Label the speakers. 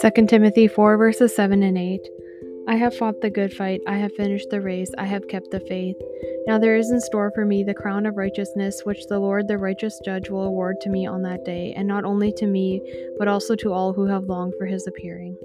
Speaker 1: 2 Timothy 4 verses 7 and 8. I have fought the good fight, I have finished the race, I have kept the faith. Now there is in store for me the crown of righteousness, which the Lord, the righteous judge, will award to me on that day, and not only to me, but also to all who have longed for his appearing.